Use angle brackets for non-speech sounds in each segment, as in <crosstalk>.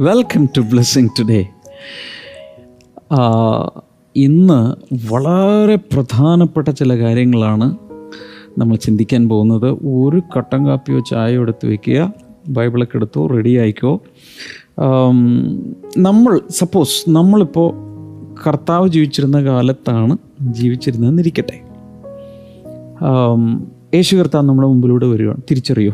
Welcome to blessing today ഇന്ന് വളരെ പ്രധാനപ്പെട്ട ചില കാര്യങ്ങളാണ് നമ്മൾ ചിന്തിക്കാൻ പോകുന്നത്. ഒരു കട്ടൻ കാപ്പിയോ ചായയോ എടുത്ത് വയ്ക്കുക ബൈബിളൊക്കെ എടുത്തോ റെഡി ആയിക്കോ. നമ്മൾ സപ്പോസ് നമ്മളിപ്പോൾ കർത്താവ് ജീവിച്ചിരുന്ന കാലത്താണ് ജീവിച്ചിരുന്നതെന്നിരിക്കട്ടെ യേശു കർത്താവ് നമ്മുടെ മുമ്പിലൂടെ വരികയാണ് തിരിച്ചറിയോ?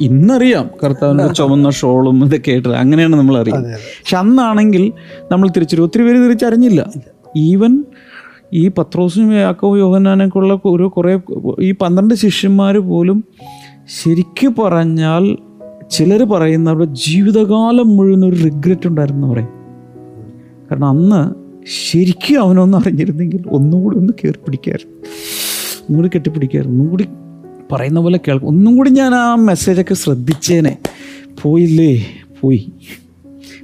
ഇന്നറിയാം കർത്താവിന്റെ ചുമന്ന ഷോളും ഇതൊക്കെ ആയിട്ട്. അങ്ങനെയാണ് നമ്മൾ അറിയാം പക്ഷെ അന്നാണെങ്കിൽ നമ്മൾ തിരിച്ചൊരു ഒത്തിരി പേര് തിരിച്ചറിഞ്ഞില്ല. ഈവൻ ഈ പത്രോസിനും യാക്കോ യോഹനാനൊക്കെ ഉള്ള ഒരു കുറേ ഈ പന്ത്രണ്ട് ശിഷ്യന്മാർ പോലും ശരിക്കു പറഞ്ഞാൽ ചിലർ പറയുന്ന അവരുടെ ജീവിതകാലം മുഴുവൻ ഒരു റിഗ്രറ്റ് ഉണ്ടായിരുന്നു പറയും. കാരണം അന്ന് ശരിക്കും അവനൊന്നും അറിഞ്ഞിരുന്നെങ്കിൽ ഒന്നുകൂടി ഒന്ന് കയറി പിടിക്കായിരുന്നു ഒന്നുകൂടി കെട്ടിപ്പിടിക്കായിരുന്നു. ഒന്നും കൂടി പറയുന്ന പോലെ കേൾക്കും ഒന്നും കൂടി ഞാൻ ആ മെസ്സേജൊക്കെ ശ്രദ്ധിച്ചേനെ. പോയില്ലേ? പോയി.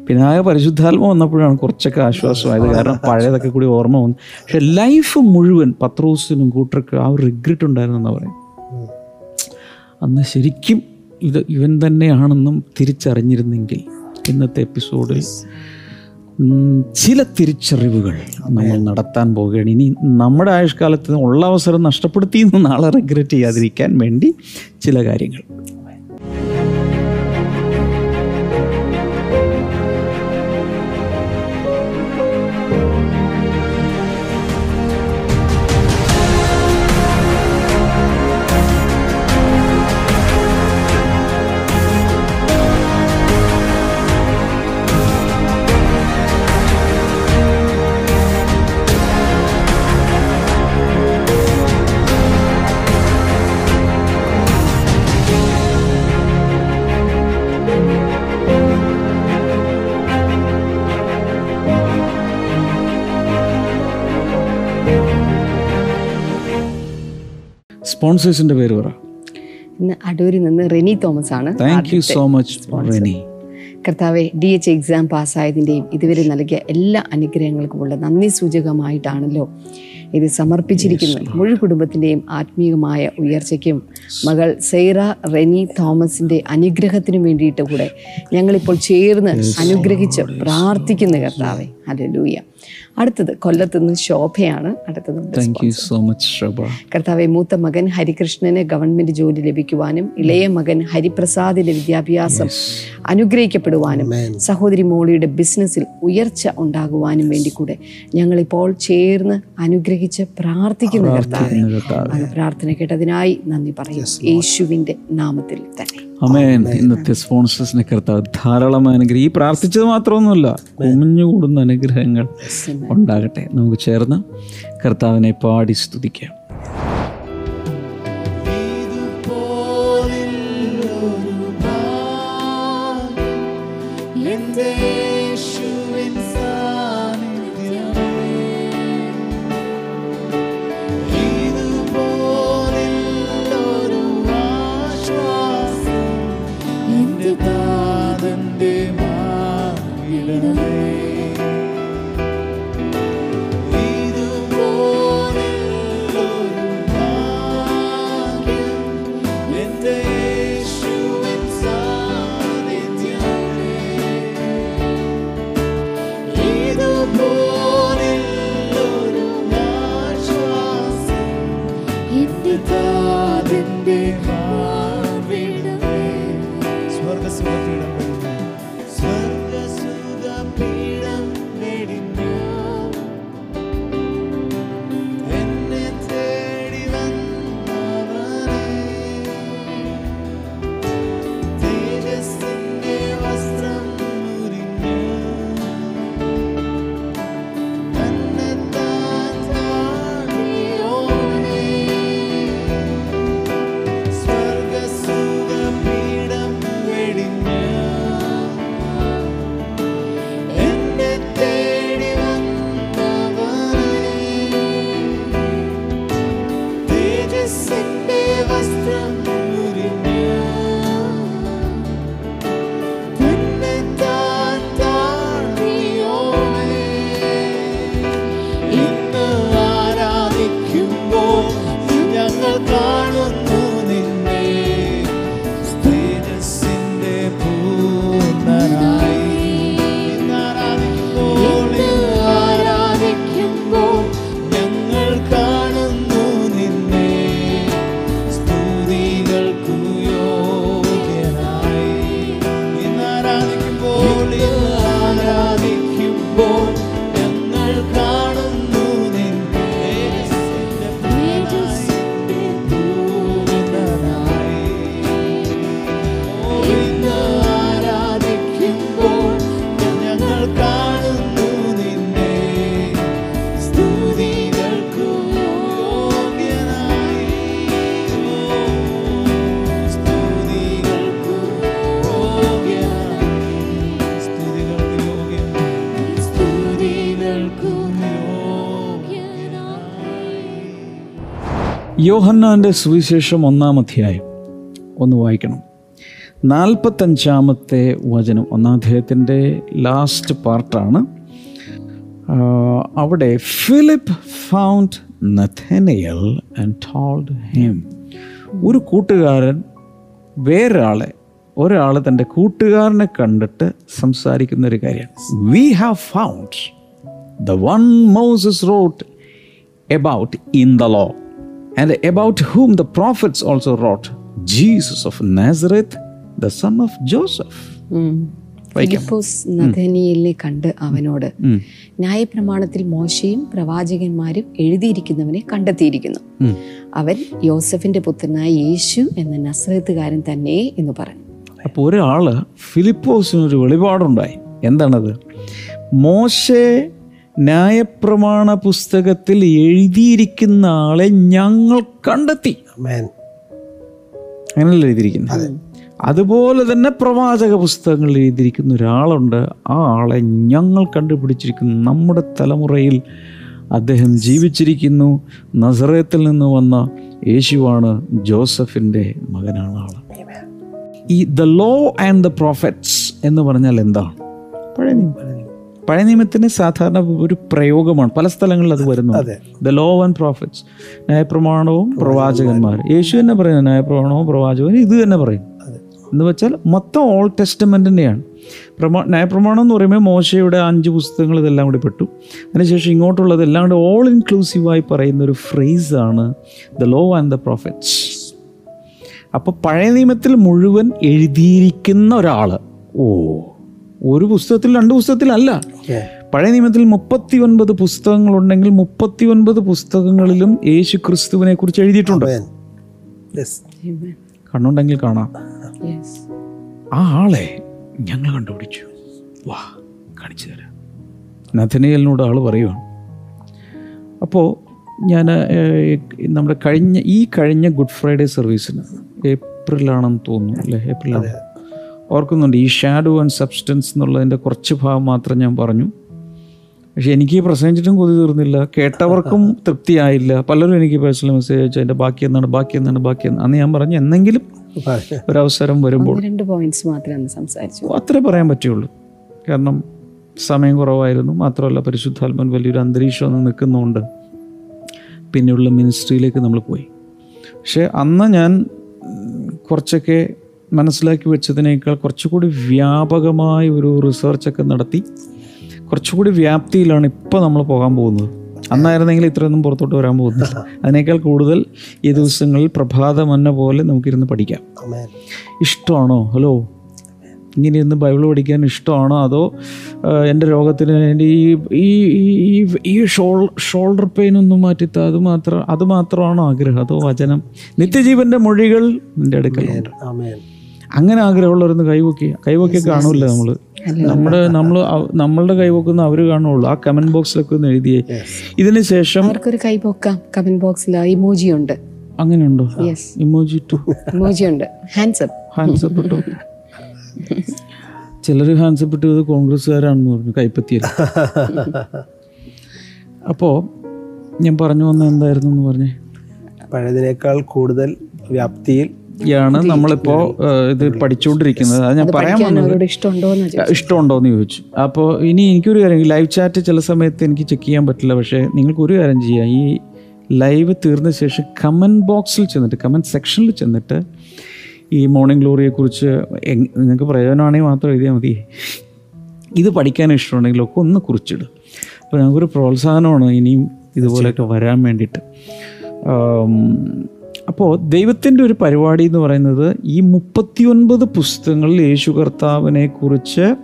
പിന്നെ ആകെ പരിശുദ്ധാത്മ വന്നപ്പോഴാണ് കുറച്ചൊക്കെ ആശ്വാസമായത്. കാരണം പഴയതൊക്കെ കൂടി ഓർമ്മ വന്നു. പക്ഷെ ലൈഫ് മുഴുവൻ പത്രോസിനും കൂട്ടർക്ക് ആ ഒരു റിഗ്രറ്റ് ഉണ്ടായിരുന്നു എന്നാ പറയും അന്ന് ശരിക്കും ഇത് ഇവൻ തന്നെയാണെന്നും തിരിച്ചറിഞ്ഞിരുന്നെങ്കിൽ ഇന്നത്തെ എപ്പിസോഡിൽ ചില തിരിച്ചറിവുകൾ നമ്മൾ നടത്താൻ പോവുകയാണ്. ഇനി നമ്മുടെ ആയുഷ്കാലത്ത് ഉള്ള അവസരം നഷ്ടപ്പെടുത്തി എന്ന് നാളെ റിഗ്രറ്റ് ചെയ്യാതിരിക്കാൻ വേണ്ടി ചില കാര്യങ്ങൾ. സ്പോൺസേഴ്സിന്റെ പേര് പറ. ഇന്ന് അടൂരിൽ നിന്ന് റെനി തോമസ് ആണ് thank you so much Reni കർത്താവെ ഡി എച്ച് എക്സാം പാസ്സായതിന്റെയും ഇതുവരെ നൽകിയ എല്ലാ അനുഗ്രഹങ്ങൾക്കുമുള്ള നന്ദി സൂചകമായിട്ടാണല്ലോ ഇത് സമർപ്പിച്ചിരിക്കുന്നത്. മുഴു കുടുംബത്തിന്റെയും ആത്മീയമായ ഉയർച്ചയ്ക്കും മകൾ സെയ്റ റെനി തോമസിന്റെ അനുഗ്രഹത്തിനും വേണ്ടിയിട്ട് കൂടെ ഞങ്ങളിപ്പോൾ ചേർന്ന് അനുഗ്രഹിച്ച് പ്രാർത്ഥിക്കുന്ന കർത്താവെ. ഹല്ലേലൂയ അടുത്തത് കൊല്ലത്ത് നിന്ന് ശോഭയാണ് അടുത്തത് താങ്ക് യു സോ മച്ച് കർത്താവെ മൂത്ത മകൻ ഹരികൃഷ്ണന് ഗവൺമെന്റ് ജോലി ലഭിക്കുവാനും ഇളയ മകൻ ഹരിപ്രസാദിന്റെ വിദ്യാഭ്യാസം അനുഗ്രഹിക്കപ്പെടുവാനും സഹോദരി മോളിയുടെ ബിസിനസ്സിൽ ഉയർച്ച ഉണ്ടാകുവാനും വേണ്ടി കൂടെ ഞങ്ങളിപ്പോൾ ചേർന്ന് അനുഗ്രഹിച്ച് പ്രാർത്ഥിക്കുന്ന കർത്താവെ. കർത്താവേ. പ്രാർത്ഥന കേട്ടതിനായി നന്ദി പറയും യേശുവിന്റെ നാമത്തിൽ തന്നെ. അമേൻ ഇന്നത്തെ സ്പോൺസേഴ്സിനെ കർത്താവ് ധാരാളമായ അനുഗ്രഹം. ഈ പ്രാർത്ഥിച്ചത് മാത്രമൊന്നുമല്ല കുമിഞ്ഞുകൂടുന്ന അനുഗ്രഹങ്ങൾ ഉണ്ടാകട്ടെ. നമുക്ക് ചേർന്ന് കർത്താവിനെ പാടി സ്തുതിക്കാം. യോഹന്നാന്റെ സുവിശേഷം ഒന്നാം അധ്യായം. ഒന്ന് വായിക്കണം. നാൽപ്പത്തഞ്ചാമത്തെ വചനം ഒന്നാം അധ്യായത്തിന്റെ ലാസ്റ്റ് പാർട്ടാണ് അവിടെ Philip found Nathanael and told him ഒരു കൂട്ടുകാരൻ വേറൊരാളെ ഒരാൾ തന്റെ കൂട്ടുകാരനെ കണ്ടിട്ട് സംസാരിക്കുന്ന ഒരു കാര്യമാണ് we have found the one Moses wrote about in the law. And about whom the prophets also wrote Jesus of Nazareth, the son of Joseph. Philipose കണ്ട് അവനോട് ന്യായപ്രമാണത്തിൽ മോശയും പ്രവാചകന്മാരും എഴുതിയിരിക്കുന്നവനെ കണ്ടെത്തിയിരിക്കുന്നു. അവൻ യോസഫിന്റെ പുത്രനായ യേശു എന്ന നസ്രത്തുകാരൻ തന്നെ എന്ന് പറഞ്ഞു. അപ്പോൾ ഒരാൾ ഫിലിപ്പോസിനൊരു വെളിപാടുണ്ടായി. എന്താണത്? മോശെ ന്യായപ്രമാണ പുസ്തകത്തിൽ എഴുതിയിരിക്കുന്ന ആളെ ഞങ്ങൾ കണ്ടെത്തി. Amen. അങ്ങനെയല്ല എഴുതിയിരിക്കുന്നത്? അതുപോലെ തന്നെ പ്രവാചക പുസ്തകങ്ങളിൽ എഴുതിയിരിക്കുന്ന ഒരാളുണ്ട്. ആ ആളെ ഞങ്ങൾ കണ്ടുപിടിച്ചിരിക്കുന്നു. നമ്മുടെ തലമുറയിൽ അദ്ദേഹം ജീവിച്ചിരിക്കുന്നു. നസറേത്തിൽ നിന്ന് വന്ന യേശുവാണ് ജോസഫിന്റെ മകനാണ് ആൾ ഈ the law and the prophets എന്ന് പറഞ്ഞാൽ എന്താണ്? പഴയ പഴയ നിയമത്തിന് സാധാരണ ഒരു പ്രയോഗമാണ്. പല സ്ഥലങ്ങളിൽ അത് വരുന്നു. ദ ലോ ആൻഡ് പ്രോഫിറ്റ്സ് ന്യായപ്രമാണവും പ്രവാചകന്മാർ. യേശു തന്നെ പറയുന്നത് ന്യായപ്രമാണവും പ്രവാചകനും ഇത് തന്നെ പറയും. എന്ന് വെച്ചാൽ മൊത്തം ഓൾ ടെസ്റ്റമെന്റിന്റെയാണ് പ്രമാ ന്യായപ്രമാണം എന്ന് പറയുമ്പോൾ മോശയുടെ അഞ്ച് പുസ്തകങ്ങൾ ഇതെല്ലാം കൂടി പെട്ടു. അതിനുശേഷം ഇങ്ങോട്ടുള്ളത് എല്ലാം കൂടി ഓൾ ഇൻക്ലൂസീവായി പറയുന്ന ഒരു ഫ്രേസാണ് the law and the prophets അപ്പോൾ പഴയ നിയമത്തിൽ മുഴുവൻ എഴുതിയിരിക്കുന്ന ഒരാൾ ഓ. ഒരു പുസ്തകത്തിൽ രണ്ട് പുസ്തകത്തിലല്ല. പഴയ നിയമത്തിൽ മുപ്പത്തി ഒൻപത് പുസ്തകങ്ങളുണ്ടെങ്കിൽ മുപ്പത്തി ഒൻപത് പുസ്തകങ്ങളിലും യേശു ക്രിസ്തുവിനെ കുറിച്ച് എഴുതിയിട്ടുണ്ട്. Amen. Yes. കണ്ണുണ്ടെങ്കിൽ കാണാം. ആ ആളെ ഞങ്ങൾ കണ്ടുപിടിച്ചു. വാ കാണിച്ചു തരാം. നഥനയലിനോട് ആൾ പറയുവാണ് അപ്പോൾ ഞാൻ നമ്മുടെ കഴിഞ്ഞ ഈ കഴിഞ്ഞ ഗുഡ് ഫ്രൈഡേ സർവീസിന് ഏപ്രിലാണെന്ന് തോന്നുന്നു അല്ലേ? ഏപ്രിലാണ്. ഓർക്കുന്നുണ്ട് ഈ ഷാഡോ ആൻഡ് സബ്സ്റ്റൻസ് എന്നുള്ളതിന്റെ കുറച്ച് ഭാഗം മാത്രം ഞാൻ പറഞ്ഞു. പക്ഷെ എനിക്ക് പ്രസംഗിച്ചിട്ടും കൊതി തീർന്നില്ല. കേട്ടവർക്കും <laughs> തൃപ്തിയായില്ല. പലരും എനിക്ക് പേഴ്സണൽ മെസ്സേജ് അയച്ചു. അതിന്റെ ബാക്കി എന്നാണ് ബാക്കി എന്നാണ് ബാക്കി എന്ന് അന്ന് ഞാൻ പറഞ്ഞു എന്നെങ്കിലും <laughs> ഒരവസരം വരുമ്പോൾ. രണ്ട് പോയിന്റ്സ് മാത്രമേ സംസാരിച്ചു. അത്രേ പറയാൻ പറ്റുള്ളൂ. കാരണം സമയം കുറവായിരുന്നു. മാത്രമല്ല പരിശുദ്ധാത്മൻ വലിയൊരു അന്തരീക്ഷം ഒന്ന് നിൽക്കുന്നുണ്ട് പിന്നെയുള്ള മിനിസ്ട്രിയിലേക്ക് നമ്മൾ പോയി. പക്ഷേ അന്ന് ഞാൻ കുറച്ചൊക്കെ മനസ്സിലാക്കി വെച്ചതിനേക്കാൾ കുറച്ചുകൂടി വ്യാപകമായ ഒരു റിസർച്ചൊക്കെ നടത്തി കുറച്ചുകൂടി വ്യാപ്തിയിലാണ് ഇപ്പോൾ നമ്മൾ പോകാൻ പോകുന്നത്. അന്നായിരുന്നെങ്കിൽ ഇത്രയൊന്നും പുറത്തോട്ട് വരാൻ പോകുന്നില്ല. <laughs> അതിനേക്കാൾ കൂടുതൽ ഈ ദിവസങ്ങളിൽ പ്രഭാതമന്ന പോലെ നമുക്കിരുന്ന് പഠിക്കാം. ഇഷ്ടമാണോ? ഹലോ? ഇങ്ങനെ ഇരുന്ന് ബൈബിൾ പഠിക്കാൻ ഇഷ്ടമാണോ? അതോ എന്റെ രോഗത്തിന് എന്റെ ഈ ഈ ഈ- ഷോൾ ഷോൾഡർ പെയിൻ ഒന്നും മാറ്റിത്ത അത് മാത്രം അത് മാത്രമാണോ ആഗ്രഹം? അതോ വചനം? നിത്യജീവന്റെ മൊഴികൾ എന്റെ അടുക്കലുണ്ട്. അങ്ങനെ ആഗ്രഹമുള്ളവരൊന്ന് കൈവക്കുക കൈവക്കുക കാണൂല നമ്മൾ നമ്മുടെ നമ്മൾ നമ്മളുടെ കൈവക്കുന്ന അവർ കാണുള്ളൂ. ആ കമന്റ് ബോക്സിലൊക്കെ ഒന്ന് എഴുതിയേ. ഇതിന് ശേഷം അവർക്കൊരു കൈവക്കാം? കമന്റ് ബോക്സിൽ ഇമോജി ഉണ്ട്. അങ്ങനെയുണ്ടോ? ഇമോജി ടു ഇമോജി ഉണ്ട്. Hands up hands up two ചിലർ ഹാൻഡ്സപ്പ് ഇട്ടത് കോൺഗ്രസ്സുകാരാണെന്ന് പറഞ്ഞു. കൈപ്പത്തിയ <laughs> അപ്പോൾ ഞാൻ പറഞ്ഞു വന്ന എന്തായിരുന്നു എന്ന് പറഞ്ഞേ? പഴയതിനേക്കാൾ കൂടുതൽ വ്യാപ്തിയിൽ യാണ് നമ്മളിപ്പോൾ ഇത് പഠിച്ചുകൊണ്ടിരിക്കുന്നത് അത് ഞാൻ പറയാൻ വന്നത് ഇഷ്ടമുണ്ടോ എന്ന് ചോദിച്ചു. അപ്പോൾ ഇനി എനിക്കൊരു കാര്യം ലൈവ് ചാറ്റ് ചില സമയത്ത് എനിക്ക് ചെക്ക് ചെയ്യാൻ പറ്റില്ല പക്ഷേ നിങ്ങൾക്ക് ഒരു കാര്യം ചെയ്യാം. ഈ ലൈവ് തീർന്ന ശേഷം കമന്റ് ബോക്സിൽ ചെന്നിട്ട് കമന്റ് സെക്ഷനിൽ ചെന്നിട്ട് ഈ മോർണിംഗ് ഗ്ലോറിയെക്കുറിച്ച് കുറിച്ച് നിങ്ങൾക്ക് പ്രയോജനമാണെങ്കിൽ മാത്രം എഴുതിയാൽ മതി. ഇത് പഠിക്കാൻ ഇഷ്ടമുണ്ടെങ്കിലൊക്കെ ഒന്ന് കുറിച്ചിടും. അപ്പോൾ ഞങ്ങൾക്കൊരു പ്രോത്സാഹനമാണ് ഇനിയും ഇതുപോലെയൊക്കെ വരാൻ വേണ്ടിയിട്ട്. അപ്പോൾ ദൈവത്തിന്റെ ഒരു പരിപാടി എന്ന് പറയുന്നത് ഈ മുപ്പത്തിയൊൻപത് പുസ്തകങ്ങളിൽ യേശു കർത്താവിനെ കുറിച്ച്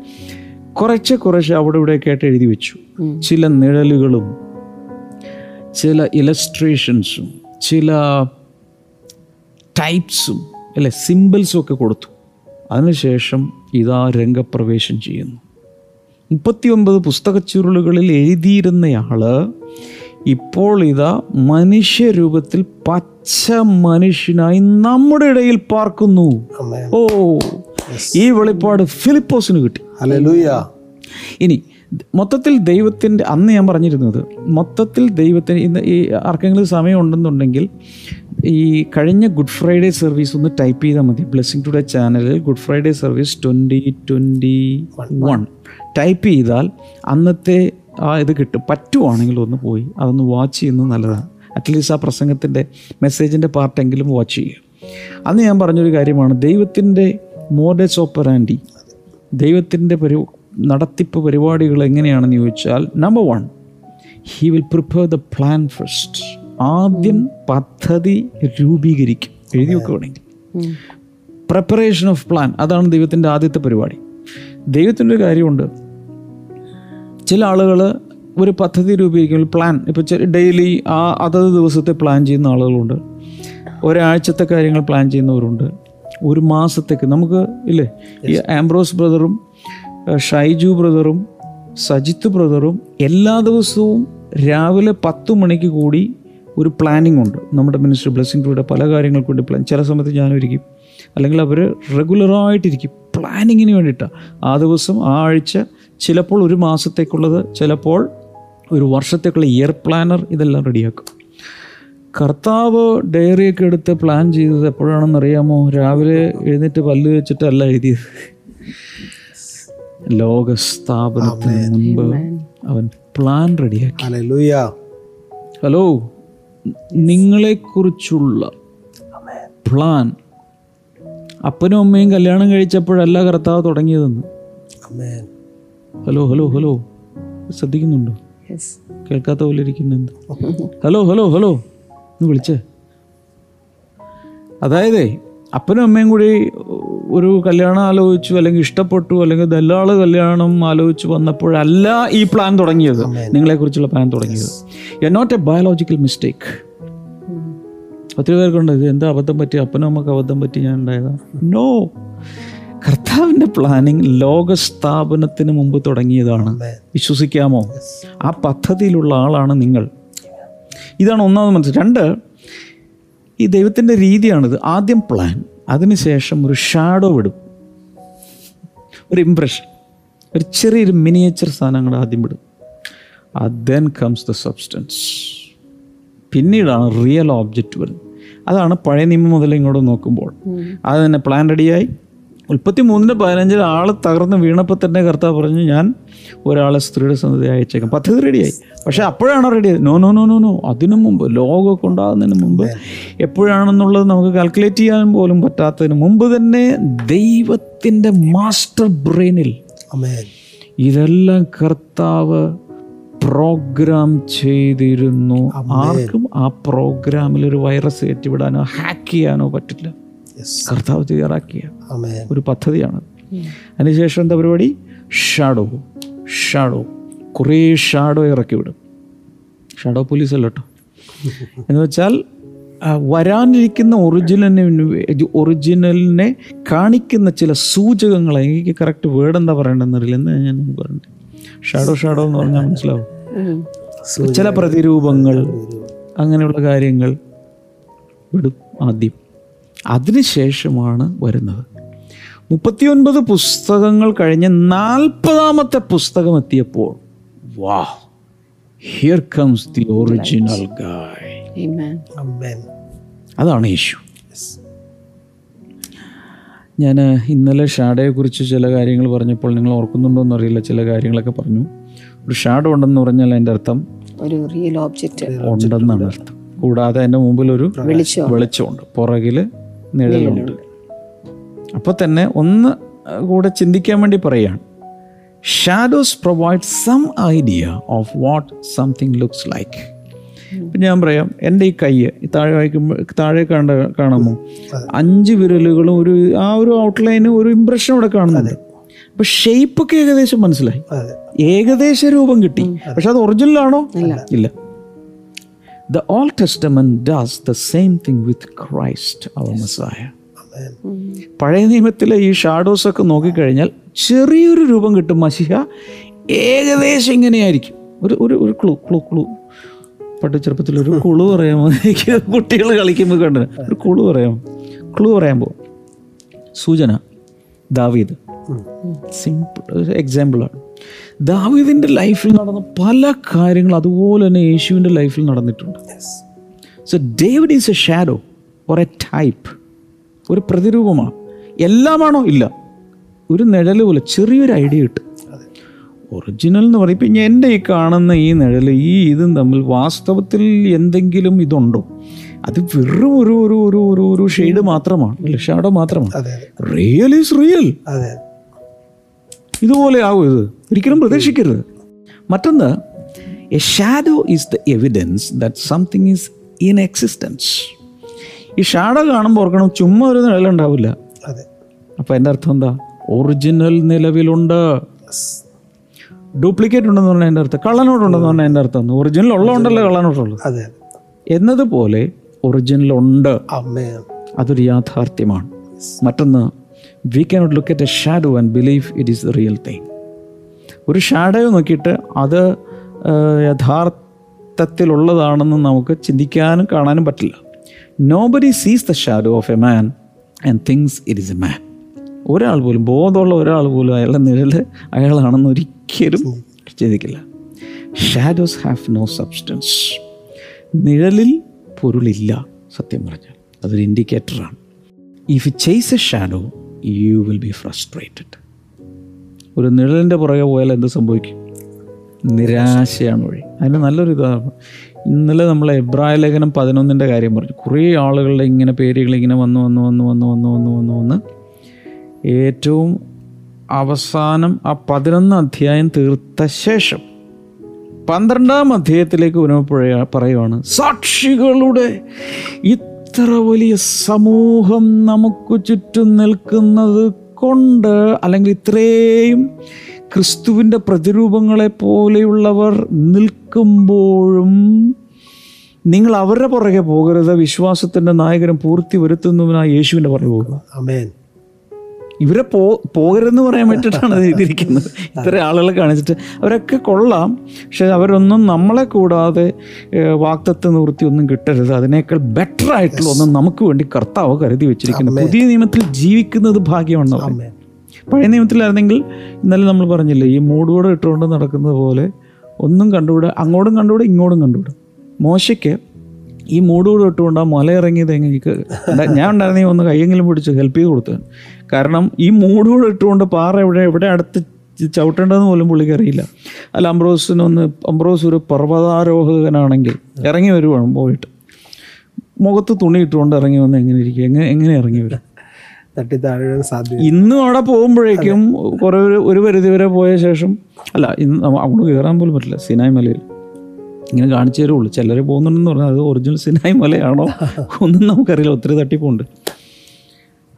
കുറച്ച് കുറച്ച് അവിടെ ഇവിടെ കേട്ട് എഴുതി വെച്ചു. ചില നിഴലുകളും ചില ഇലസ്ട്രേഷൻസും ചില ടൈപ്സും അല്ലെ സിമ്പിൾസും ഒക്കെ കൊടുത്തു. അതിനുശേഷം ഇതാ രംഗപ്രവേശം ചെയ്യുന്നു. മുപ്പത്തിയൊൻപത് പുസ്തകച്ചുരുളുകളിൽ എഴുതിയിരുന്നയാൾ ഇപ്പോൾ ഇതാ മനുഷ്യരൂപത്തിൽ പച്ച മനുഷ്യനായി നമ്മുടെ ഇടയിൽ പാർക്കുന്നു. ഓ ഈ വെളിപ്പാട് ഫിലിപ്പോസിന് കിട്ടി. Hallelujah. ഇനി മൊത്തത്തിൽ ദൈവത്തിന്റെ അന്ന് ഞാൻ പറഞ്ഞിരുന്നത് മൊത്തത്തിൽ ദൈവത്തിന് ഇന്ന് ഈ ആർക്കെങ്കിലും സമയം ഉണ്ടെന്നുണ്ടെങ്കിൽ ഈ കഴിഞ്ഞ ഗുഡ് ഫ്രൈഡേ സർവീസ് ഒന്ന് ടൈപ്പ് ചെയ്താൽ മതി. ബ്ലെസ്സിങ് ടുഡേ ചാനലിൽ Good Friday service twenty twenty one. Type ചെയ്താൽ അന്നത്തെ ആ ഇത് കിട്ടും. പറ്റുവാണെങ്കിൽ ഒന്ന് പോയി. അതൊന്ന് വാച്ച് ചെയ്യുന്നത് നല്ലതാണ്. അറ്റ്ലീസ്റ്റ് ആ പ്രസംഗത്തിന്റെ മെസ്സേജിന്റെ പാർട്ടെങ്കിലും വാച്ച് ചെയ്യുക. അന്ന് ഞാൻ പറഞ്ഞൊരു കാര്യമാണ്. ദൈവത്തിന്റെ മോഡസ് ഓപ്പറാൻഡി ദൈവത്തിന്റെ പരി നടത്തിപ്പ് പരിപാടികൾ എങ്ങനെയാണെന്ന് ചോദിച്ചാൽ number one he will prepare the plan first ആദ്യം പദ്ധതി രൂപീകരിക്കും. എഴുതി വെക്കുകയാണെങ്കിൽ പ്രിപ്പറേഷൻ ഓഫ് പ്ലാൻ അതാണ് ദൈവത്തിന്റെ ആദ്യത്തെ പരിപാടി. ദൈവത്തിന്റെ ഒരു കാര്യമുണ്ട്. ചില ആളുകൾ ഒരു പദ്ധതി രൂപീകരിക്കും പ്ലാൻ ഇപ്പോൾ ഡെയിലി ആ അതത് ദിവസത്തെ പ്ലാൻ ചെയ്യുന്ന ആളുകളുണ്ട്. ഒരാഴ്ചത്തെ കാര്യങ്ങൾ പ്ലാൻ ചെയ്യുന്നവരുണ്ട്. ഒരു മാസത്തേക്ക് നമുക്ക് ഇല്ലേ? ഈ ആംബ്രോസ് ബ്രദറും ഷൈജു ബ്രദറും സജിത്ത് ബ്രദറും എല്ലാ ദിവസവും രാവിലെ പത്ത് മണിക്ക് കൂടി ഒരു പ്ലാനിംഗ് ഉണ്ട്. നമ്മുടെ മിനിസ്റ്റർ ബ്ലെസ്സിംഗ് ടൂടെ പല കാര്യങ്ങൾക്ക് വേണ്ടി പ്ലാൻ ചില സമയത്ത് ഞാനും ഇരിക്കും. അല്ലെങ്കിൽ അവർ റെഗുലറായിട്ടിരിക്കും പ്ലാനിങ്ങിന് വേണ്ടിയിട്ടാണ് ആ ദിവസം ആ ആഴ്ച ചിലപ്പോൾ ഒരു മാസത്തേക്കുള്ളത് ചിലപ്പോൾ ഒരു വർഷത്തേക്കുള്ള ഇയർ പ്ലാനർ ഇതെല്ലാം റെഡിയാക്കും. കർത്താവ് ഡയറിയൊക്കെ എടുത്ത് പ്ലാൻ ചെയ്തത് എപ്പോഴാണെന്ന് അറിയാമോ? രാവിലെ എഴുന്നേറ്റ് പല്ല് വെച്ചിട്ടല്ല എഴുതിയത്. ലോക സ്ഥാപനത്തിന് മുൻപ് അവൻ പ്ലാൻ റെഡിയാക്കി. ഹലോ നിങ്ങളെക്കുറിച്ചുള്ള പ്ലാൻ അപ്പനും അമ്മയും കല്യാണം കഴിച്ചപ്പോഴല്ല കർത്താവ് തുടങ്ങിയതെന്ന്. ഹലോ ഹലോ ഹലോ ശ്രദ്ധിക്കുന്നുണ്ടോ? കേൾക്കാത്ത പോലെ ഇരിക്കുന്നുണ്ട് ഹലോ ഹലോ ഹലോ ഒന്ന് വിളിച്ചേ. അതായത് അപ്പനും അമ്മയും കൂടി ഒരു കല്യാണം ആലോചിച്ചു അല്ലെങ്കിൽ ഇഷ്ടപ്പെട്ടു അല്ലെങ്കിൽ ദല്ലാൾ കല്യാണം ആലോചിച്ചു വന്നപ്പോഴല്ല ഈ പ്ലാൻ തുടങ്ങിയത്. നിങ്ങളെക്കുറിച്ചുള്ള പ്ലാൻ തുടങ്ങിയത്. You not a biological mistake ഒത്തിരി പേർക്കുണ്ട് ഇത് എന്താ അബദ്ധം പറ്റി അപ്പനും അമ്മയ്ക്ക് അബദ്ധം പറ്റി ഞാൻ ഉണ്ടായതാ? നോ കർത്താവിന്റെ പ്ലാനിങ് ലോകസ്ഥാപനത്തിന് മുമ്പ് തുടങ്ങിയതാണ്. വിശ്വസിക്കാമോ? ആ പദ്ധതിയിലുള്ള ആളാണ് നിങ്ങൾ. ഇതാണ് ഒന്നാമത് മനസ്സിൽ രണ്ട് ഈ ദൈവത്തിന്റെ രീതിയാണിത്. ആദ്യം പ്ലാൻ അതിനുശേഷം ഒരു ഷാഡോ വിടും ഒരു ഇംപ്രഷൻ ഒരു ചെറിയൊരു മിനിയേച്ചർ സാധനം അങ്ങോട്ട് ആദ്യം വിടും ദെൻ കംസ് ദ സബ്സ്റ്റൻസ് പിന്നീടാണ് റിയൽ ഓബ്ജക്റ്റ് വരുന്നത്. അതാണ് പഴയ നിയമം മുതൽ ഇങ്ങോട്ട് നോക്കുമ്പോൾ. അത് തന്നെ പ്ലാൻ റെഡിയായി മുപ്പത്തി മൂന്നിന് പതിനഞ്ചിൽ ആൾ തകർന്ന് വീണപ്പോൾ തന്നെ കർത്താവ് പറഞ്ഞു ഞാൻ ഒരാളെ സ്ത്രീയുടെ സന്ധതി അയച്ചേക്കാം. പദ്ധതി റെഡിയായി പക്ഷേ അപ്പോഴാണ് ready no no no no no അതിനു മുമ്പ് ലോകമൊക്കെ ഉണ്ടാകുന്നതിന് മുമ്പ് എപ്പോഴാണെന്നുള്ളത് നമുക്ക് കാൽക്കുലേറ്റ് ചെയ്യാൻ പോലും പറ്റാത്തതിന് മുമ്പ് തന്നെ ദൈവത്തിന്റെ മാസ്റ്റർ ബ്രെയിനിൽ ഇതെല്ലാം കർത്താവ് പ്രോഗ്രാം ചെയ്തിരുന്നു. ആർക്കും ആ പ്രോഗ്രാമിൽ ഒരു വൈറസ് കയറ്റിവിടാനോ ഹാക്ക് ചെയ്യാനോ പറ്റില്ല. കർത്താവ് തയ്യാറാക്കിയ ആമേൻ ഒരു പദ്ധതിയാണ്. അതിനുശേഷം എന്താ പരിപാടി? ഷാഡോ ഷാഡോ കുറേ ഷാഡോ ഇറക്കി വിടും. ഷാഡോ പോലീസ് അല്ല കേട്ടോ എന്ന് വെച്ചാൽ വരാനിരിക്കുന്ന ഒറിജിനലിന് ഒറിജിനലിനെ കാണിക്കുന്ന ചില സൂചകങ്ങൾ എനിക്ക് കറക്റ്റ് വേർഡ് എന്താ പറയണ്ടെന്നറിയില്ല എന്ന് ഞാൻ പറഞ്ഞു ഷാഡോ ഷാഡോ എന്ന് പറഞ്ഞാൽ മനസ്സിലാവും. ചില പ്രതിരൂപങ്ങൾ അങ്ങനെയുള്ള കാര്യങ്ങൾ വിടും ആദ്യം. അതിനുശേഷമാണ് വരുന്നത്. മുപ്പത്തിയൊൻപത് പുസ്തകങ്ങൾ കഴിഞ്ഞ് നാൽപ്പതാമത്തെ പുസ്തകം എത്തിയപ്പോൾ വാ ഹിയർ കംസ് ദി ഒറിജിനൽ ഗായ് അതാണ് യേശു. ഞാൻ ഇന്നലെ ഷാഡയെക്കുറിച്ച് ചില കാര്യങ്ങൾ പറഞ്ഞപ്പോൾ നിങ്ങൾ ഓർക്കുന്നുണ്ടോ എന്നറിയില്ല ചില കാര്യങ്ങളൊക്കെ പറഞ്ഞു. ഒരു ഷാഡോ ഉണ്ടെന്ന് പറഞ്ഞാൽ അതിന്റെ അർത്ഥം ഒരു റിയൽ ഓബ്ജക്റ്റ് ഉണ്ടെന്നാണ് അർത്ഥം. കൂടാതെ അതിന്റെ മുമ്പിൽ ഒരു വെളിച്ചം വെളിച്ചമുണ്ട്. പുറകിൽ നിഴലുണ്ട് അപ്പോൾ തന്നെ ഒന്ന് കൂടെ ചിന്തിക്കാൻ വേണ്ടി പറയുകയാണ്. Shadows provide some idea of what something looks like ഇപ്പം ഞാൻ പറയാം എന്റെ ഈ കൈ ഈ താഴെ വായിക്കുമ്പോൾ താഴെ കണ്ട കാണാമോ? അഞ്ച് വിരലുകളും ഒരു ആ ഒരു ഔട്ട്ലൈന് ഒരു ഇമ്പ്രഷൻ അവിടെ കാണുന്നുണ്ട്. അപ്പൊ ഷേപ്പൊക്കെ ഏകദേശം മനസ്സിലായി. ഏകദേശ രൂപം കിട്ടി. പക്ഷെ അത് ഒറിജിനൽ ആണോ? ഇല്ല. The Old Testament does the same thing with Christ, our Messiah. Amen പഴയ നിയമത്തിലെ ഈ ഷാഡോസ് ഒക്കെ നോക്കിക്കഴിഞ്ഞാൽ ചെറിയൊരു രൂപം കിട്ടും മഷിഹ. ഏകദേശം ഇങ്ങനെയായിരിക്കും. ഒരു ഒരു ഒരു ക്ലൂ ക്ലൂ ക്ലൂ പണ്ട് ചെറുപ്പത്തിൽ ഒരു കുളു പറയാമോ എനിക്ക് കുട്ടികൾ കളിക്കുമ്പോൾ കണ്ടു. ഒരു കുളു പറയാമോ ക്ലൂ പോവും. സൂചന. ദാവീദ്. സിമ്പിൾ എക്സാമ്പിളാണ് ദാവീദിന്റെ ലൈഫിൽ നടന്ന പല കാര്യങ്ങളും അതുപോലെ തന്നെ യേശുവിന്റെ ലൈഫിൽ നടന്നിട്ടുണ്ട്. So David is a shadow or a type ഒരു പ്രതിരൂപമാണ്. എല്ലാമാണോ? ഇല്ല. ഒരു നിഴൽ പോലെ ചെറിയൊരു ഐഡിയ കിട്ടും ഒറിജിനൽ എന്ന് പറയും. ഇപ്പം എന്റെ ഈ കാണുന്ന ഈ നിഴൽ ഈ ഇതും തമ്മിൽ വാസ്തവത്തിൽ എന്തെങ്കിലും ഇതുണ്ടോ? അത് വെറും ഒരു ഒരു ഒരു ഒരു ഷെയ്ഡ് മാത്രമാണ്. ഷാഡോ മാത്രമാണ്. റിയൽ ഈസ് റിയൽ അതെ. ഇതുപോലെ ആവും ഇത്. ഒരിക്കലും പ്രതീക്ഷിക്കരുത്. മറ്റൊന്ന് a shadow is the evidence that something is in existence ഈ ഷാഡോ കാണുമ്പോൾ ഓർക്കണം ചുമ്മാ ഒരു നിഴലുണ്ടാവില്ല. അതെ. അപ്പോൾ എന്റെ അർത്ഥം എന്താ? ഒറിജിനൽ നിലവിലുണ്ട്. ഡ്യൂപ്ലിക്കേറ്റ് ഉണ്ടെന്ന് പറഞ്ഞാൽ എന്റെ അർത്ഥം. കള്ളനോട്ടുണ്ടെന്ന് പറഞ്ഞാൽ എന്റെ അർത്ഥം. ഒറിജിനൽ ഉള്ളതുകൊണ്ടല്ലേ കള്ളനോട്ടുള്ളത് അതെ. എന്നതുപോലെ ഒറിജിനൽ ഉണ്ട്. അതൊരു യാഥാർത്ഥ്യമാണ്. മറ്റൊന്ന് we cannot look at a shadow and believe it is the real thing ഒരു ഷാഡോ നോക്കിയിട്ട് അത് യഥാർത്ഥത്തിലുള്ളതാണെന്ന് നമുക്ക് ചിന്തിക്കാനും കാണാനും പറ്റില്ല. Nobody sees the shadow of a man and thinks it is a man ഒരാൾ പോലും ബോധമുള്ള ഒരാൾ പോലും അയാളുടെ നിഴൽ അയാളാണെന്ന് ഒരിക്കലും ചിന്തിക്കില്ല. ഷാഡോസ് ഹാവ് നോ സബ്സ്റ്റൻസ് നിഴലിൽ പൊരുളില്ല സത്യം പറഞ്ഞാൽ. അതൊരു ഇൻഡിക്കേറ്ററാണ് if chase a shadow you will be frustrated ഒരു നിഴലിന്റെ പുറകെ പോയാൽ എന്ത് സംഭവിക്കും? നിരാശയാണ് വഴി. അതിന് നല്ലൊരു ഉദാഹരണം ഇന്നലെ നമ്മൾ എബ്രായ ലേഖനം പതിനൊന്നിന്റെ കാര്യം പറഞ്ഞു. കുറേ ആളുകളുടെ ഇങ്ങനെ പേരുകൾ ഇങ്ങനെ വന്നു വന്നു വന്നു വന്നു വന്നു വന്നു വന്ന് വന്ന് ഏറ്റവും അവസാനം ആ പതിനൊന്ന് അധ്യായം തീർത്ത ശേഷം പന്ത്രണ്ടാം അധ്യായത്തിലേക്ക് വരുമ്പോൾ പറയുകയാണ് സാക്ഷികളുടെ ഇത്ര വലിയ സമൂഹം നമുക്ക് ചുറ്റും നിൽക്കുന്നത് കൊണ്ട് അല്ലെങ്കിൽ ഇത്രയും ക്രിസ്തുവിന്റെ പ്രതിരൂപങ്ങളെ പോലെയുള്ളവർ നിൽക്കുമ്പോഴും നിങ്ങൾ അവരുടെ പുറകെ പോകരുത്. വിശ്വാസത്തിന്റെ നായകനും പൂർത്തി വരുത്തുന്നതിനായി യേശുവിന്റെ പുറകെ പോകുക അമേൻ ഇവരെ പോ പോകരുതെന്ന് പറയാൻ വേണ്ടിയിട്ടാണ് അത് ചെയ്തിരിക്കുന്നത് ഇത്ര ആളുകളെ കാണിച്ചിട്ട് അവരൊക്കെ കൊള്ളാം. പക്ഷെ അവരൊന്നും നമ്മളെ കൂടാതെ വാക്തത്വ നിവൃത്തി ഒന്നും കിട്ടരുത്. അതിനേക്കാൾ ബെറ്റർ ആയിട്ടുള്ള ഒന്നും നമുക്ക് വേണ്ടി കർത്താവ് കരുതി വെച്ചിരിക്കുന്നു. പുതിയ നിയമത്തിൽ ജീവിക്കുന്നത് ഭാഗ്യമാണ് പഴയ നിയമത്തിലായിരുന്നെങ്കിൽ ഇന്നലെ നമ്മൾ പറഞ്ഞില്ലേ ഈ മൂടുകൂടെ ഇട്ടുകൊണ്ട് നടക്കുന്നത് പോലെ ഒന്നും കണ്ടുകൂടെ അങ്ങോട്ടും കണ്ടുകൂടെ ഇങ്ങോട്ടും കണ്ടുകൂടെ. മോശയ്ക്ക് ഈ മൂടൂടെ ഇട്ടുകൊണ്ട് ആ മല എങ്ങനെ ഞാൻ ഉണ്ടായിരുന്നെങ്കിൽ ഒന്ന് കയ്യെങ്കിലും പിടിച്ച് ഹെൽപ്പ് ചെയ്ത് കൊടുത്തു. കാരണം ഈ മൂടൂടെ ഇട്ടുകൊണ്ട് പാറ എവിടെ എവിടെ അടുത്ത് ചവിട്ടേണ്ടതെന്ന് പോലും പുള്ളിക്ക് അറിയില്ല. അല്ല അംബ്രോസിനൊന്ന് അംബ്രോസ് ഒരു പർവതാരോഹകനാണെങ്കിൽ ഇറങ്ങി വരുവാണ് പോയിട്ട്. മുഖത്ത് തുണി ഇട്ടുകൊണ്ട് ഇറങ്ങി വന്ന് എങ്ങനെ ഇരിക്കും? എങ്ങനെ എങ്ങനെ ഇറങ്ങി വരും? സാധ്യത ഇന്നും അവിടെ പോകുമ്പോഴേക്കും കുറേ ഒരു പരിധി വരെ പോയ ശേഷം അല്ല ഇന്ന് അങ്ങോട്ട് കയറാൻ പോലും പറ്റില്ല സിനായ് മലയിൽ. ഇങ്ങനെ കാണിച്ചു തരുള്ളൂ. ചിലർ പോകുന്നുണ്ടെന്ന് പറഞ്ഞാൽ അത് ഒറിജിനൽ സിനിമ മലയാണോ? ഒന്നും നമുക്കറിയില്ല. ഒത്തിരി തട്ടിപ്പുണ്ട്.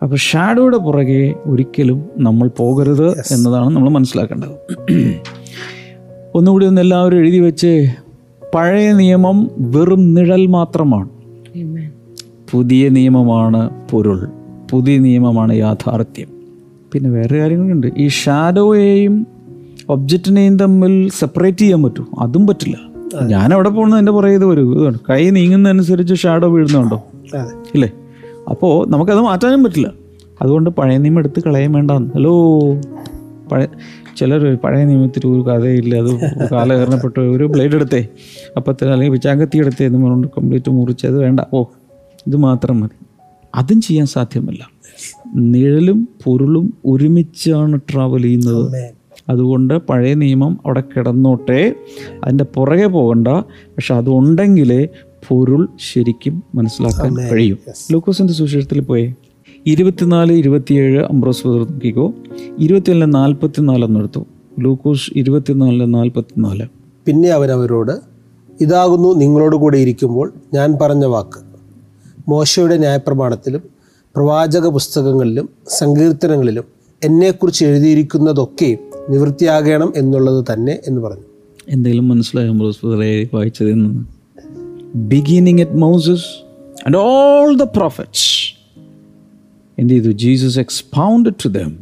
അപ്പോൾ ഷാഡോയുടെ പുറകെ ഒരിക്കലും നമ്മൾ പോകരുത് എന്നതാണ് നമ്മൾ മനസ്സിലാക്കേണ്ടത്. ഒന്നുകൂടി ഒന്ന് എല്ലാവരും എഴുതി വെച്ച് പഴയ നിയമം വെറും നിഴൽ മാത്രമാണ്. പുതിയ നിയമമാണ് പൊരുൾ. പുതിയ നിയമമാണ് യാഥാർത്ഥ്യം. പിന്നെ വേറെ കാര്യങ്ങളുണ്ട് ഈ ഷാഡോയെയും ഒബ്ജക്റ്റിനെയും തമ്മിൽ സെപ്പറേറ്റ് ചെയ്യാൻ പറ്റും അതും പറ്റില്ല. ഞാൻ അവിടെ പോകുന്നത് എന്റെ പുറകെ ഇത് വരും. കൈ നീങ്ങുന്നതനുസരിച്ച് ഷാഡോ വീഴുന്നുണ്ടോ? ഇല്ലേ? അപ്പോൾ നമുക്കത് മാറ്റാനും പറ്റില്ല. അതുകൊണ്ട് പഴയ നിയമം എടുത്ത് കളയാൻ വേണ്ട ഹലോ പഴയ ചിലർ പഴയ നിയമത്തിൽ ഒരു കഥയില്ല. അത് കാലഹരണപ്പെട്ട ഒരു ബ്ലേഡ് എടുത്തേ. അപ്പത്തിന് അല്ലെങ്കിൽ പിച്ചാങ്കത്തി എടുത്തേ എന്ന് പറഞ്ഞുകൊണ്ട് കംപ്ലീറ്റ് മുറിച്ചത് വേണ്ട. ഓ ഇത് മാത്രം മതി. അതും ചെയ്യാൻ സാധ്യമല്ല. നിഴലും പൊരുളും ഒരുമിച്ചാണ് ട്രാവൽ ചെയ്യുന്നത്. അതുകൊണ്ട് പഴയ നിയമം അവിടെ കിടന്നോട്ടെ. അതിന്റെ പുറകെ പോകണ്ട. പക്ഷെ അതുണ്ടെങ്കിലേ പൊരുൾ ശരിക്കും മനസ്സിലാക്കാൻ കഴിയും. ലൂക്കോസിന്റെ സുശേഷത്തിൽ പോയി. ഇരുപത്തിനാല് ഇരുപത്തിയേഴ് അംബ്രോസ് ബദർ നോക്കിക്കോ ഇരുപത്തിനാല് നാൽപ്പത്തിനാലെന്ന് എടുത്തു. ലൂക്കോസ് ഇരുപത്തിനാല് നാൽപ്പത്തിനാല്. പിന്നെ അവരവരോട് ഇതാകുന്നു നിങ്ങളോട് കൂടെ ഇരിക്കുമ്പോൾ ഞാൻ പറഞ്ഞ വാക്ക്. മോശയുടെ ന്യായപ്രമാണത്തിലും പ്രവാചക പുസ്തകങ്ങളിലും സങ്കീർത്തനങ്ങളിലും എന്നെക്കുറിച്ച് എഴുതിയിരിക്കുന്നതൊക്കെയും നിവൃത്തിയാകണം എന്നുള്ളത് തന്നെ എന്ന് പറഞ്ഞു. എന്തെങ്കിലും മനസ്സിലായോ വായിച്ചത് beginning at Moses and all the prophets എന്ത് ചെയ്തു? Jesus expounded to them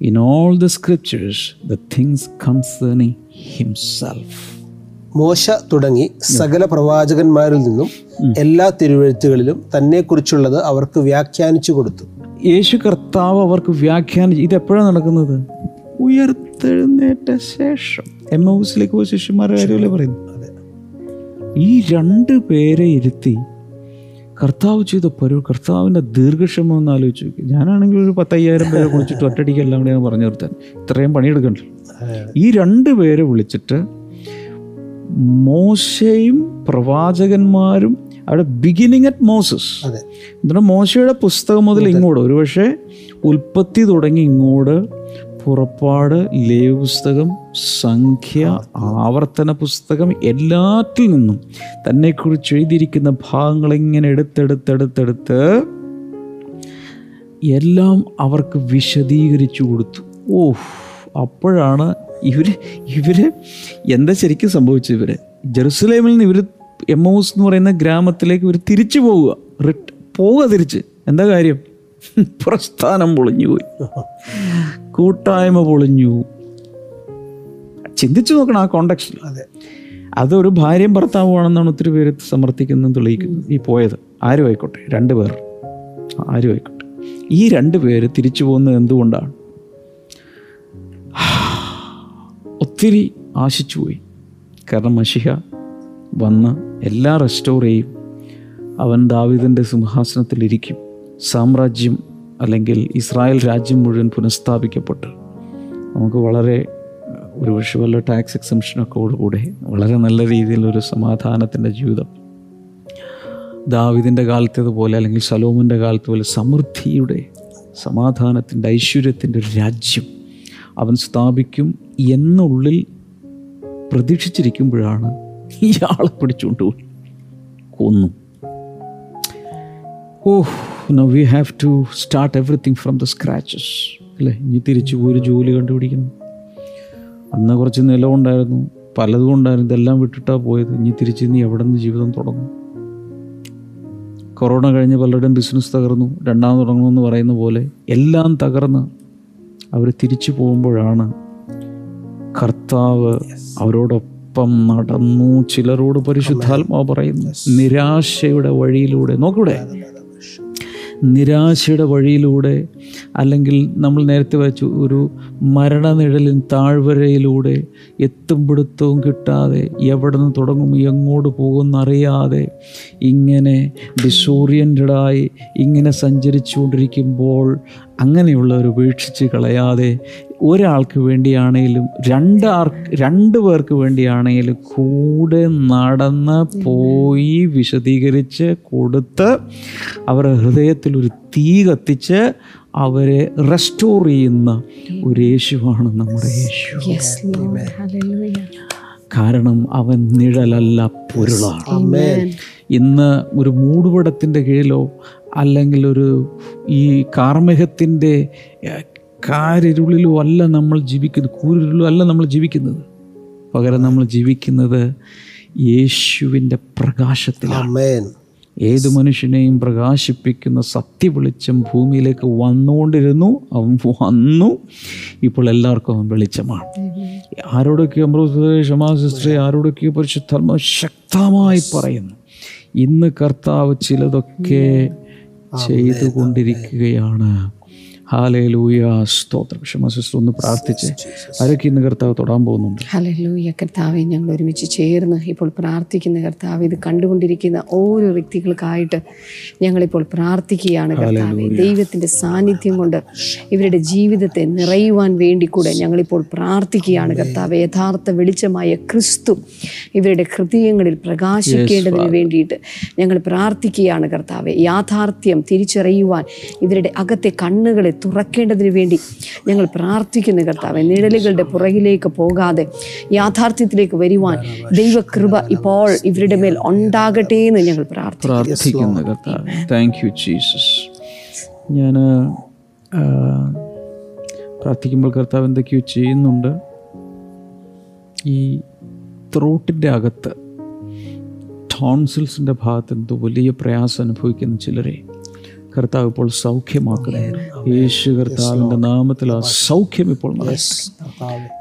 in all the scriptures the things concerning himself മോശ തുടങ്ങി സകല പ്രവാചകന്മാരിൽ നിന്നും എല്ലാ തിരുവെഴുത്തുകളിലും തന്നെക്കുറിച്ചുള്ളത് അവർക്ക് വ്യാഖ്യാനിച്ചു കൊടുത്തു. യേശു കർത്താവ് അവർക്ക് വ്യാഖ്യാനിച്ചു. ഇത് എപ്പോഴാണ് നടക്കുന്നത് ഉയർത്തെഴുന്നേറ്റ ശേഷം. എം ഹൗസിലേക്ക് പോയ ശിഷ്യന്മാരുടെ കാര്യമല്ലേ പറയുന്നു ഈ രണ്ട് പേരെ ഇരുത്തി കർത്താവ് ചെയ്ത പരു കർത്താവിന്റെ ദീർഘക്ഷമം ഒന്ന് ആലോചിച്ച് നോക്കി. ഞാനാണെങ്കിൽ ഒരു പത്തയ്യായിരം പേരെ വിളിച്ചിട്ട് ഒറ്റടിക്ക് എല്ലാം കൂടി ഞാൻ പറഞ്ഞു നിർത്താൻ ഇത്രയും പണിയെടുക്കണ്ടല്ലോ ഈ രണ്ട് പേരെ വിളിച്ചിട്ട് മോശയും പ്രവാചകന്മാരും അവിടെ ബിഗിനിങ് അറ്റ് മോസസ് എന്നിട്ട് മോശയുടെ പുസ്തകം മുതൽ ഇങ്ങോട്ട്. ഒരുപക്ഷെ ഉൽപ്പത്തി തുടങ്ങി ഇങ്ങോട്ട്. പുറപ്പാട് ലേവ് പുസ്തകം സംഖ്യ ആവർത്തന പുസ്തകം എല്ലാറ്റിൽ നിന്നും തന്നെക്കുറിച്ച് എഴുതിയിരിക്കുന്ന ഭാഗങ്ങൾ ഇങ്ങനെ എടുത്തെടുത്തെടുത്തെടുത്ത് എല്ലാം അവർക്ക് വിശദീകരിച്ചു കൊടുത്തു. ഓ അപ്പോഴാണ് ഇവർ ഇവർ എന്താ ശരിക്കും സംഭവിച്ചത് ഇവർ ജെറുസലേമിൽ നിന്ന് ഇവർ എമ്മൗസ് എന്ന് പറയുന്ന ഗ്രാമത്തിലേക്ക് ഇവർ തിരിച്ചു പോവുക. റിട്ട് പോവുക തിരിച്ച്. എന്താ കാര്യം? <laughs> പ്രസ്ഥാനം പൊളിഞ്ഞു പോയി കൂട്ടായ്മ പൊളിഞ്ഞു. ചിന്തിച്ചു നോക്കണം ആ കോണ്ടക്സ്റ്റിൽ അതെ. അതൊരു ഭാര്യയും ഭർത്താവുമാണെന്നാണ് ഒത്തിരി പേര് സമർത്ഥിക്കുന്നതും തെളിയിക്കുന്നത്. ഈ പോയത്. ആരും ആയിക്കോട്ടെ? രണ്ട് പേർ. ആരും ആയിക്കോട്ടെ? ഈ രണ്ട് പേര് തിരിച്ചു പോകുന്നത് എന്തുകൊണ്ടാണ്? ഒത്തിരി ആശിച്ചു പോയി. കാരണം മഷിഹ വന്ന് എല്ലാം റെസ്റ്റോർ ചെയ്യും. അവൻ ദാവിദിന്റെ സിംഹാസനത്തിലിരിക്കും. സാമ്രാജ്യം അല്ലെങ്കിൽ ഇസ്രായേൽ രാജ്യം മുഴുവൻ പുനഃസ്ഥാപിക്കപ്പെട്ട് നമുക്ക് വളരെ ഒരു പക്ഷേ വല്ല ടാക്സ് എക്സംഷനൊക്കെ വളരെ നല്ല രീതിയിലൊരു സമാധാനത്തിന്റെ ജീവിതം. ദാവിദിന്റെ കാലത്തേതുപോലെ അല്ലെങ്കിൽ സലോമിന്റെ കാലത്ത് പോലെ സമൃദ്ധിയുടെ സമാധാനത്തിന്റെ ഐശ്വര്യത്തിന്റെ ഒരു രാജ്യം അവൻ സ്ഥാപിക്കും എന്നുള്ളിൽ പ്രതീക്ഷിച്ചിരിക്കുമ്പോഴാണ് ഇയാളെ പിടിച്ചുകൊണ്ട് കൊന്നു. ഓ now we have to start everything from the scratches അല്ലേ? ഇനി തിരിച്ചു പോയി ഒരു ജോലി കണ്ടുപിടിക്കണം. അന്ന് കുറച്ച് നിലമുണ്ടായിരുന്നു പലതും ഉണ്ടായിരുന്നു ഇതെല്ലാം വിട്ടിട്ടാണ് പോയത്. ഇനി തിരിച്ച് നീ എവിടെ നിന്ന് ജീവിതം തുടങ്ങും? കൊറോണ കഴിഞ്ഞ് പലരുടെയും ബിസിനസ് തകർന്നു രണ്ടാമത് തുടങ്ങണമെന്ന് പറയുന്ന പോലെ എല്ലാം തകർന്ന് അവർ തിരിച്ചു പോകുമ്പോഴാണ് കർത്താവ് അവരോടൊപ്പം നടന്നു. ചിലരോട് പരിശുദ്ധാത്മാവ് പറയുന്നു നിരാശയുടെ വഴിയിലൂടെ. നോക്കൂടെ നിരാശയുടെ വഴിയിലൂടെ അല്ലെങ്കിൽ നമ്മൾ നേരത്തെ വെച്ചു ഒരു മരണനിഴലിൻ താഴ്വരയിലൂടെ എത്തും പിടുത്തവും കിട്ടാതെ എവിടെ നിന്ന് തുടങ്ങും എങ്ങോട്ട് പോകുമെന്നറിയാതെ ഇങ്ങനെ ഡിസോറിയന്റഡായി ഇങ്ങനെ സഞ്ചരിച്ചുകൊണ്ടിരിക്കുമ്പോൾ അങ്ങനെയുള്ളവർ ഉപേക്ഷിച്ച് കളയാതെ ഒരാൾക്ക് വേണ്ടിയാണെങ്കിലും രണ്ടാർക്ക് രണ്ട് പേർക്ക് വേണ്ടിയാണെങ്കിലും കൂടെ നടന്ന് പോയി വിശദീകരിച്ച് കൊടുത്ത് അവരുടെ ഹൃദയത്തിൽ ഒരു തീ കത്തിച്ച് അവരെ റെസ്റ്റോർ ചെയ്യുന്ന ഒരു യേശുവാണ് നമ്മുടെ യേശു Yes, Lord. Hallelujah. കാരണം അവൻ നിഴലല്ല പൊരുളാണ്. ഇന്ന് ഒരു മൂടുപടത്തിന്റെ കീഴിലോ അല്ലെങ്കിൽ ഒരു ഈ കാർമേഹത്തിന്റെ കാരിരുളിലോ അല്ല നമ്മൾ ജീവിക്കുന്നത് കൂരിരുളിലോ അല്ല നമ്മൾ ജീവിക്കുന്നത്. പകരം നമ്മൾ ജീവിക്കുന്നത് യേശുവിന്റെ പ്രകാശത്തിലാണ്. ഏത് മനുഷ്യനെയും പ്രകാശിപ്പിക്കുന്ന സത്യവെളിച്ചം ഭൂമിയിലേക്ക് വന്നുകൊണ്ടിരുന്നു അവൻ വന്നു. ഇപ്പോൾ എല്ലാവർക്കും അവൻ വെളിച്ചമാണ്. ആരോടൊക്കെ അമൃത ക്ഷമാ സിസ്റ്ററെ ആരോടൊക്കെ പരിശുദ്ധർമ്മ ശക്തമായി പറയുന്നു. ഇന്ന് കർത്താവ് ചിലതൊക്കെ ചെയ്തുകൊണ്ടിരിക്കുകയാണ്. ഹാലയിലൂയ സ്തോത്രം. ക്ഷമാ സിസ്റ്റർ ഒന്ന് പ്രാർത്ഥിച്ച്. ആരൊക്കെ ഇന്ന് കർത്താവ് തൊടാൻ പോകുന്നുണ്ട്. ഹലലൂയ. കർത്താവെ ഞങ്ങൾ ഒരുമിച്ച് ചേർന്ന് ഇപ്പോൾ പ്രാർത്ഥിക്കുന്ന കർത്താവ് ഇത് കണ്ടുകൊണ്ടിരിക്കുന്ന ഓരോ വ്യക്തികൾക്കായിട്ട് ഞങ്ങളിപ്പോൾ പ്രാർത്ഥിക്കുകയാണ് ദൈവത്തിന്റെ ദൈവത്തിന്റെ സാന്നിധ്യം കൊണ്ട് ഇവരുടെ ജീവിതത്തെ നിറയുവാൻ വേണ്ടി കൂടെ ഞങ്ങളിപ്പോൾ പ്രാർത്ഥിക്കുകയാണ് കർത്താവ്. യഥാർത്ഥ വെളിച്ചമായ ക്രിസ്തു ഇവരുടെ ഹൃദയങ്ങളിൽ പ്രകാശിക്കേണ്ടതിന് വേണ്ടിയിട്ട് ഞങ്ങൾ പ്രാർത്ഥിക്കുകയാണ് കർത്താവെ. യാഥാർത്ഥ്യം തിരിച്ചറിയുവാൻ ഇവരുടെ അകത്തെ കണ്ണുകളെ തുറക്കേണ്ടതിന് വേണ്ടി ഞങ്ങൾ പ്രാർത്ഥിക്കുന്നു കർത്താവെ. നിഴലുകളുടെ പുറകിലേക്ക് പോകാതെ യാഥാർത്ഥ്യത്തിലേക്ക് വരുവാൻ ദൈവകൃപ ഇപ്പോൾ ഇവരുടെ മേൽ ഉണ്ടാകട്ടെ എന്ന് ഞങ്ങൾ പ്രാർത്ഥിക്കുന്നു. കർത്താവ്. താങ്ക് യു ജീസസ് ഞാൻ പ്രാർത്ഥിക്കുമ്പോൾ കർത്താവ് എന്തൊക്കെയോ ചെയ്യുന്നുണ്ട്. ഈ ത്രോട്ടിന്റെ അകത്ത് ടോൺസിൽസിന്റെ ഭാഗത്ത് എന്തോ വലിയ പ്രയാസം അനുഭവിക്കുന്ന ചിലരെ കർത്താവ് ഇപ്പോൾ സൗഖ്യമാക്കണേ. യേശു കർത്താവിന്റെ നാമത്തിൽ ആ സൗഖ്യം ഇപ്പോൾ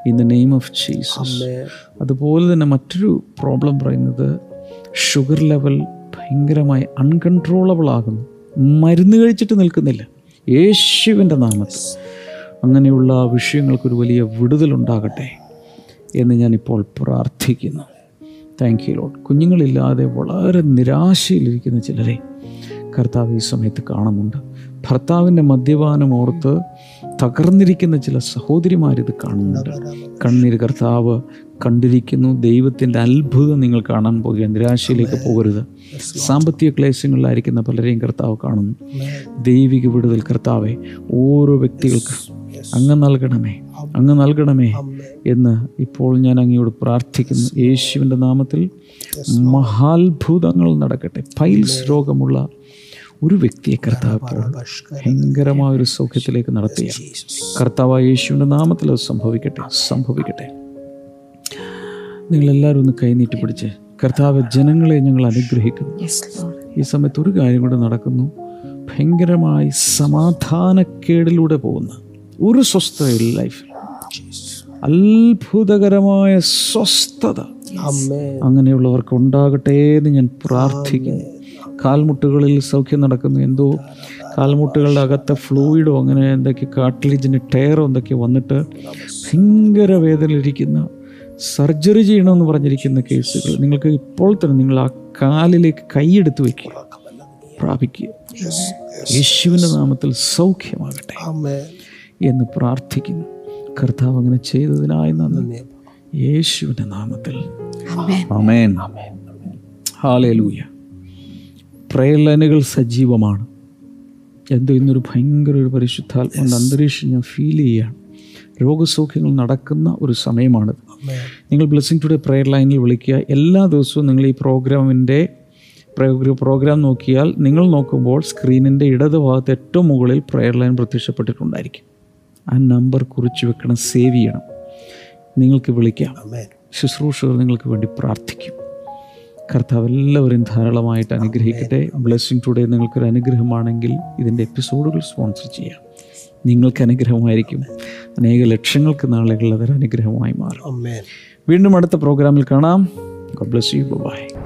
in the name of Jesus അതുപോലെ തന്നെ മറ്റൊരു പ്രോബ്ലം പറയുന്നത് ഷുഗർ ലെവൽ ഭയങ്കരമായി അൺകൺട്രോളബിൾ ആകുന്നു. മരുന്ന് കഴിച്ചിട്ട് നിൽക്കുന്നില്ല. യേശുവിന്റെ നാമത്തിൽ. അങ്ങനെയുള്ള വിഷയങ്ങൾക്കൊരു വലിയ വിടുതലുണ്ടാകട്ടെ എന്ന് ഞാനിപ്പോൾ പ്രാർത്ഥിക്കുന്നു. താങ്ക് യു ലോഡ് കുഞ്ഞുങ്ങളില്ലാതെ വളരെ നിരാശയിലിരിക്കുന്ന ചിലരെ കർത്താവ് ഈ സമയത്ത് കാണുന്നുണ്ട്. ഭർത്താവിന്റെ മദ്യപാനം ഓർത്ത് തകർന്നിരിക്കുന്ന ചില സഹോദരിമാരിത് കാണുന്നുണ്ട്. കണ്ണീർ കർത്താവ് കണ്ടിരിക്കുന്നു. ദൈവത്തിന്റെ അത്ഭുതം നിങ്ങൾ കാണാൻ പോകുക നിരാശയിലേക്ക് പോകരുത്. സാമ്പത്തിക ക്ലേശങ്ങളിലായിരിക്കുന്ന പലരെയും കർത്താവ് കാണുന്നു. ദൈവിക വിടുതൽ കർത്താവെ ഓരോ വ്യക്തികൾക്ക് അങ്ങ് നൽകണമേ അങ്ങ് നൽകണമേ എന്ന് ഇപ്പോൾ ഞാൻ അങ്ങയോട് പ്രാർത്ഥിക്കുന്നു. യേശുവിന്റെ നാമത്തിൽ മഹാത്ഭുതങ്ങൾ നടക്കട്ടെ. പൈൽസ് രോഗമുള്ള ഒരു വ്യക്തിയെ കർത്താവ് ഭയങ്കരമായ ഒരു സൗഖ്യത്തിലേക്ക് നടത്തിയ കർത്താവ് യേശുവിന്റെ നാമത്തിൽ അത് സംഭവിക്കട്ടെ സംഭവിക്കട്ടെ. നിങ്ങളെല്ലാവരും ഒന്ന് കൈനീട്ടി പിടിച്ച് കർത്താവ് ജനങ്ങളെ ഞങ്ങൾ അനുഗ്രഹിക്കുന്നു. ഈ സമയത്ത് ഒരു കാര്യം കൂടെ നടക്കുന്നു. ഭയങ്കരമായി സമാധാനക്കേടിലൂടെ പോകുന്ന ഒരു സ്വസ്ഥതയില്ല ലൈഫിൽ അത്ഭുതകരമായ സ്വസ്ഥത അങ്ങനെയുള്ളവർക്ക് ഉണ്ടാകട്ടെ എന്ന് ഞാൻ പ്രാർത്ഥിക്കുന്നു. കാൽമുട്ടുകളിൽ സൗഖ്യം നടക്കുന്നു. എന്തോ കാൽമുട്ടുകളുടെ അകത്തെ ഫ്ലൂയിഡോ അങ്ങനെ എന്തൊക്കെ കാട്ടിലിജിന് ടയറോ എന്തൊക്കെ വന്നിട്ട് ഭയങ്കര വേദനയിലിരിക്കുന്ന സർജറി ചെയ്യണമെന്ന് പറഞ്ഞിരിക്കുന്ന കേസുകൾ നിങ്ങൾക്ക് ഇപ്പോൾ തന്നെ നിങ്ങൾ ആ കാലിലേക്ക് കൈയെടുത്ത് വയ്ക്കുക പ്രാപിക്കുക. യേശുവിന്റെ നാമത്തിൽ സൗഖ്യമാകട്ടെ എന്ന് പ്രാർത്ഥിക്കുന്നു. കർത്താവ് അങ്ങനെ ചെയ്തതിനായി നന്ദി. യേശുവിന്റെ നാമത്തിൽ. ആമേൻ. ആമേൻ. ഹാലേലൂയ പ്രയർ ലൈനുകൾ സജീവമാണ്. എന്തോ ഇന്നൊരു ഭയങ്കര ഒരു പരിശുദ്ധാത്മാവിന്റെ അന്തരീക്ഷം ഞാൻ ഫീൽ ചെയ്യുകയാണ്. രോഗസൗഖ്യങ്ങൾ നടക്കുന്ന ഒരു സമയമാണിത്. നിങ്ങൾ ബ്ലെസ്സിങ് ടുഡേ പ്രയർ ലൈനിൽ വിളിക്കുക. എല്ലാ ദിവസവും നിങ്ങൾ ഈ പ്രോഗ്രാമിന്റെ പ്രോഗ്രാം നോക്കിയാൽ നിങ്ങൾ നോക്കുമ്പോൾ സ്ക്രീനിന്റെ ഇടത് ഭാഗത്ത് ഏറ്റവും മുകളിൽ പ്രയർ ലൈൻ പ്രത്യക്ഷപ്പെട്ടിട്ടുണ്ടായിരിക്കും. ആ നമ്പർ കുറിച്ച് വെക്കണം സേവ് ചെയ്യണം. നിങ്ങൾക്ക് വിളിക്കാം. ശുശ്രൂഷകർ നിങ്ങൾക്ക് വേണ്ടി പ്രാർത്ഥിക്കും. കർത്താവ് എല്ലാവരെയും ധാരാളമായിട്ട് അനുഗ്രഹിക്കട്ടെ. ബ്ലെസ്സിങ് ടുഡേ നിങ്ങൾക്കൊരു അനുഗ്രഹമാണെങ്കിൽ ഇതിന്റെ എപ്പിസോഡുകൾ സ്പോൺസർ ചെയ്യാം. നിങ്ങൾക്ക് അനുഗ്രഹമായിരിക്കും. അനേക ലക്ഷങ്ങൾക്ക് നാളുകളിൽ അതൊരു അനുഗ്രഹമായി മാറും. വീണ്ടും അടുത്ത പ്രോഗ്രാമിൽ കാണാം. Bless you by